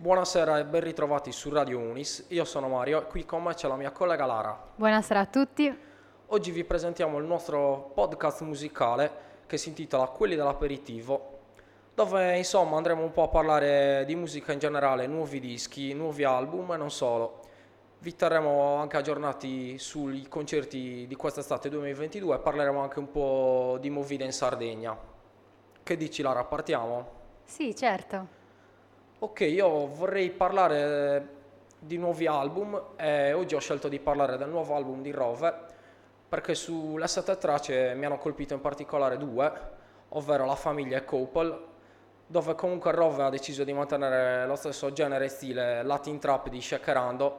Buonasera e ben ritrovati su Radio Unis. Io sono Mario e qui con me c'è la mia collega Lara. Buonasera a tutti. Oggi vi presentiamo il nostro podcast musicale che si intitola Quelli dell'aperitivo, dove insomma andremo un po' a parlare di musica in generale, nuovi dischi, nuovi album e non solo. Vi terremo anche aggiornati sui concerti di quest'estate 2022 e parleremo anche un po' di movida in Sardegna. Che dici Lara, partiamo? Sì, certo. Ok, io vorrei parlare di nuovi album e oggi ho scelto di parlare del nuovo album di Rove perché sulle sette tracce mi hanno colpito in particolare due, ovvero La famiglia e Couple, dove comunque Rove ha deciso di mantenere lo stesso genere e stile Latin Trap di Shakerando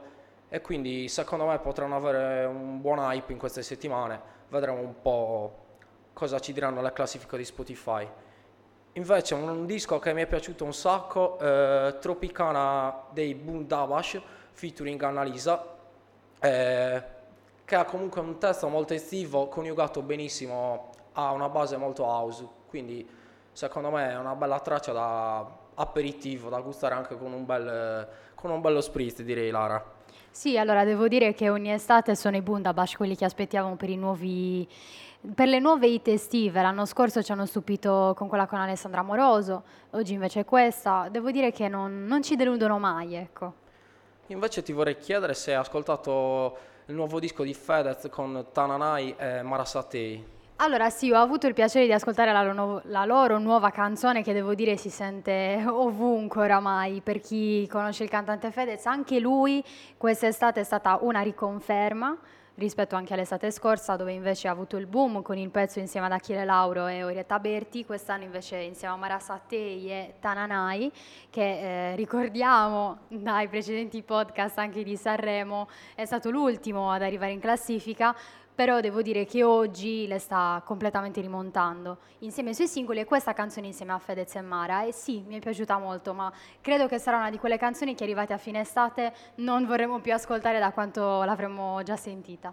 e quindi secondo me potranno avere un buon hype in queste settimane, vedremo un po' cosa ci diranno le classifiche di Spotify. Invece un, disco che mi è piaciuto un sacco, eh, Tropicana dei Bundabash featuring Annalisa, eh, che ha comunque un testo molto estivo, coniugato benissimo a una base molto house, quindi secondo me è una bella traccia da aperitivo, da gustare anche con un, bel, con un bello spritz direi Lara. Sì, allora devo dire che ogni estate sono i Bundabash quelli che aspettiamo per i nuovi per le nuove hit estive, l'anno scorso ci hanno stupito con quella con Alessandra Moroso, oggi invece questa, devo dire che non, non ci deludono mai, ecco. Invece ti vorrei chiedere se hai ascoltato il nuovo disco di Fedez con Tananai e Marasatei. Allora sì, ho avuto il piacere di ascoltare la, lo- la loro nuova canzone che devo dire si sente ovunque oramai. Per chi conosce il cantante Fedez, anche lui quest'estate è stata una riconferma rispetto anche all'estate scorsa dove invece ha avuto il boom con il pezzo insieme ad Achille Lauro e Orietta Berti, quest'anno invece insieme a Marasa Tei e Tananai che eh, ricordiamo dai precedenti podcast anche di Sanremo è stato l'ultimo ad arrivare in classifica però devo dire che oggi le sta completamente rimontando insieme ai suoi singoli e questa canzone insieme a Fedez e Mara e sì, mi è piaciuta molto, ma credo che sarà una di quelle canzoni che arrivate a fine estate non vorremmo più ascoltare da quanto l'avremmo già sentita.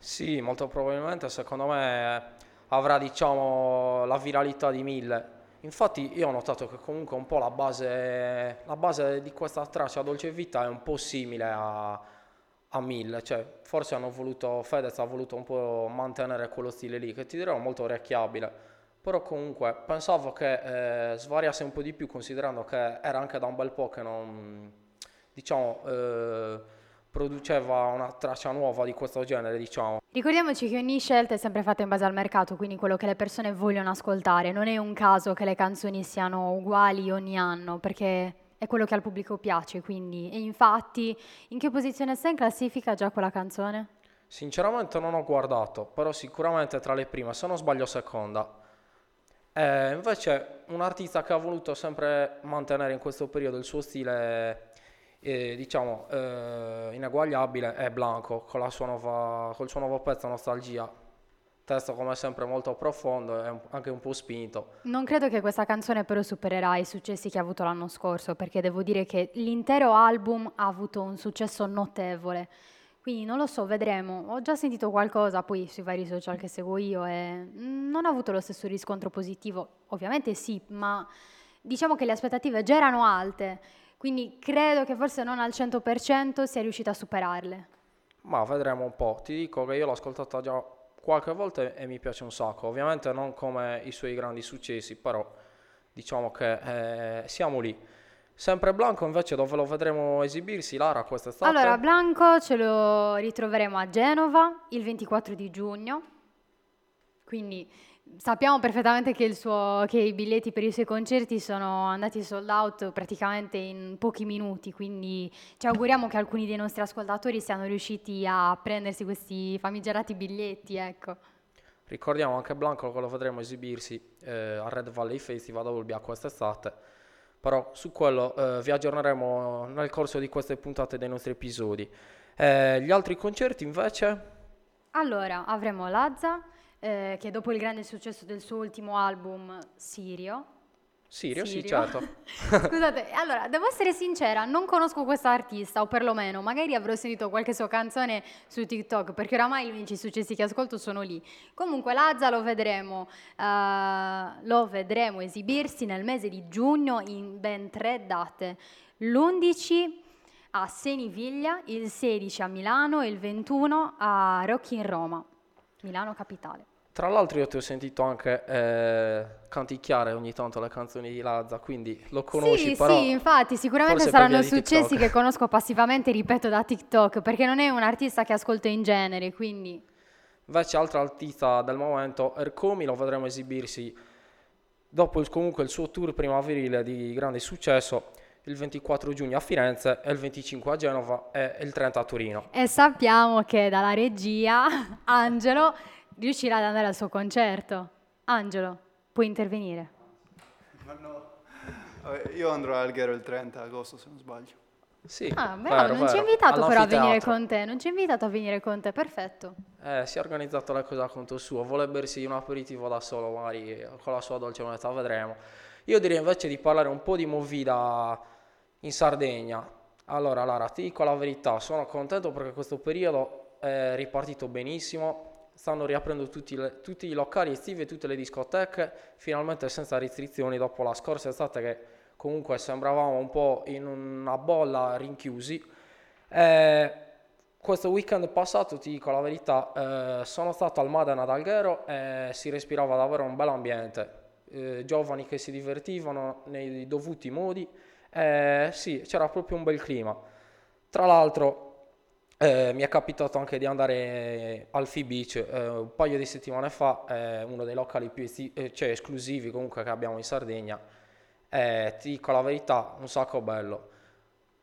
Sì, molto probabilmente secondo me avrà diciamo la viralità di mille. Infatti io ho notato che comunque un po' la base, la base di questa traccia Dolce Vita è un po' simile a a mille, cioè forse hanno voluto, Fedez ha voluto un po' mantenere quello stile lì, che ti dirò molto orecchiabile, però comunque pensavo che eh, svariasse un po' di più considerando che era anche da un bel po' che non, diciamo, eh, produceva una traccia nuova di questo genere, diciamo. Ricordiamoci che ogni scelta è sempre fatta in base al mercato, quindi quello che le persone vogliono ascoltare, non è un caso che le canzoni siano uguali ogni anno, perché è quello che al pubblico piace, quindi. E infatti, in che posizione sta in classifica già quella canzone? Sinceramente non ho guardato, però sicuramente tra le prime, se non sbaglio seconda. Eh, invece un artista che ha voluto sempre mantenere in questo periodo il suo stile, eh, diciamo, eh, ineguagliabile è Blanco, con, la sua nuova, col suo nuovo pezzo Nostalgia testo come sempre molto profondo e anche un po' spinto. Non credo che questa canzone però supererà i successi che ha avuto l'anno scorso, perché devo dire che l'intero album ha avuto un successo notevole. Quindi non lo so, vedremo. Ho già sentito qualcosa poi sui vari social che seguo io e non ha avuto lo stesso riscontro positivo. Ovviamente sì, ma diciamo che le aspettative già erano alte, quindi credo che forse non al 100% sia riuscita a superarle. Ma vedremo un po'. Ti dico che io l'ho ascoltata già qualche volta e mi piace un sacco. Ovviamente non come i suoi grandi successi, però diciamo che eh, siamo lì. Sempre Blanco invece dove lo vedremo esibirsi, Lara, quest'estate? Allora, Blanco ce lo ritroveremo a Genova il 24 di giugno, quindi Sappiamo perfettamente che, suo, che, i biglietti per i suoi concerti sono andati sold out praticamente in pochi minuti, quindi ci auguriamo che alcuni dei nostri ascoltatori siano riusciti a prendersi questi famigerati biglietti. Ecco. Ricordiamo anche Blanco che lo vedremo esibirsi eh, al Red Valley Festival a Olbia quest'estate, però su quello eh, vi aggiorneremo nel corso di queste puntate dei nostri episodi. Eh, gli altri concerti invece? Allora, avremo Lazza eh, che dopo il grande successo del suo ultimo album, Sirio, Sirio, sì, Sirio. certo. Scusate, allora, devo essere sincera, non conosco questo artista, o perlomeno, magari avrò sentito qualche sua canzone su TikTok, perché oramai gli unici successi che ascolto sono lì. Comunque, Lazza lo vedremo, eh, lo vedremo esibirsi nel mese di giugno in ben tre date. L'11 a Seniviglia, il 16 a Milano e il 21 a Rock in Roma, Milano capitale. Tra l'altro io ti ho sentito anche eh, canticchiare ogni tanto le canzoni di Lazza, quindi lo conosci, sì, però sì, infatti, sicuramente saranno successi che conosco passivamente, ripeto, da TikTok, perché non è un artista che ascolto in genere, quindi. Invece altra artista del momento, Ercomi, lo vedremo esibirsi dopo il- comunque il suo tour primaverile di grande successo il 24 giugno a Firenze e il 25 a Genova e il 30 a Torino. E sappiamo che dalla regia Angelo riuscirà ad andare al suo concerto. Angelo, puoi intervenire. Ma no. Io andrò a Alghero il 30 agosto se non sbaglio. Sì, Ah, bravo, vero, non ci ha invitato però a venire con te, non ci ha invitato a venire con te, perfetto. Eh, si è organizzato le cose a conto suo, vuole bersi un aperitivo da solo, magari con la sua dolce moneta, vedremo. Io direi invece di parlare un po' di movida in Sardegna. Allora, Lara, ti dico la verità, sono contento perché questo periodo è ripartito benissimo, stanno riaprendo tutti, le- tutti i locali estivi e tutte le discoteche, finalmente senza restrizioni dopo la scorsa estate che comunque sembravamo un po' in una bolla rinchiusi. Eh, questo weekend passato, ti dico la verità, eh, sono stato al Madana ad Alghero e si respirava davvero un bel ambiente. Eh, giovani che si divertivano nei dovuti modi. Eh, sì, c'era proprio un bel clima. Tra l'altro, eh, mi è capitato anche di andare al Fi Beach eh, un paio di settimane fa, è uno dei locali più eh, cioè, esclusivi comunque che abbiamo in Sardegna. Eh, ti dico la verità, un sacco bello.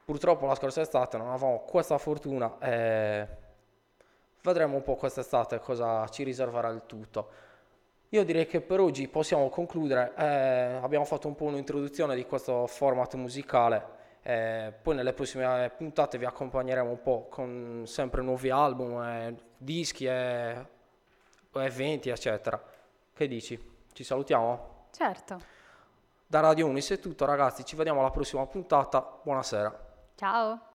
Purtroppo la scorsa estate non avevamo questa fortuna vedremo un po' quest'estate cosa ci riserverà il tutto. Io direi che per oggi possiamo concludere, eh, abbiamo fatto un po' un'introduzione di questo format musicale, eh, poi nelle prossime puntate vi accompagneremo un po' con sempre nuovi album, eh, dischi e eventi eccetera. Che dici? Ci salutiamo? Certo. Da Radio Unis è tutto ragazzi, ci vediamo alla prossima puntata, buonasera. Ciao.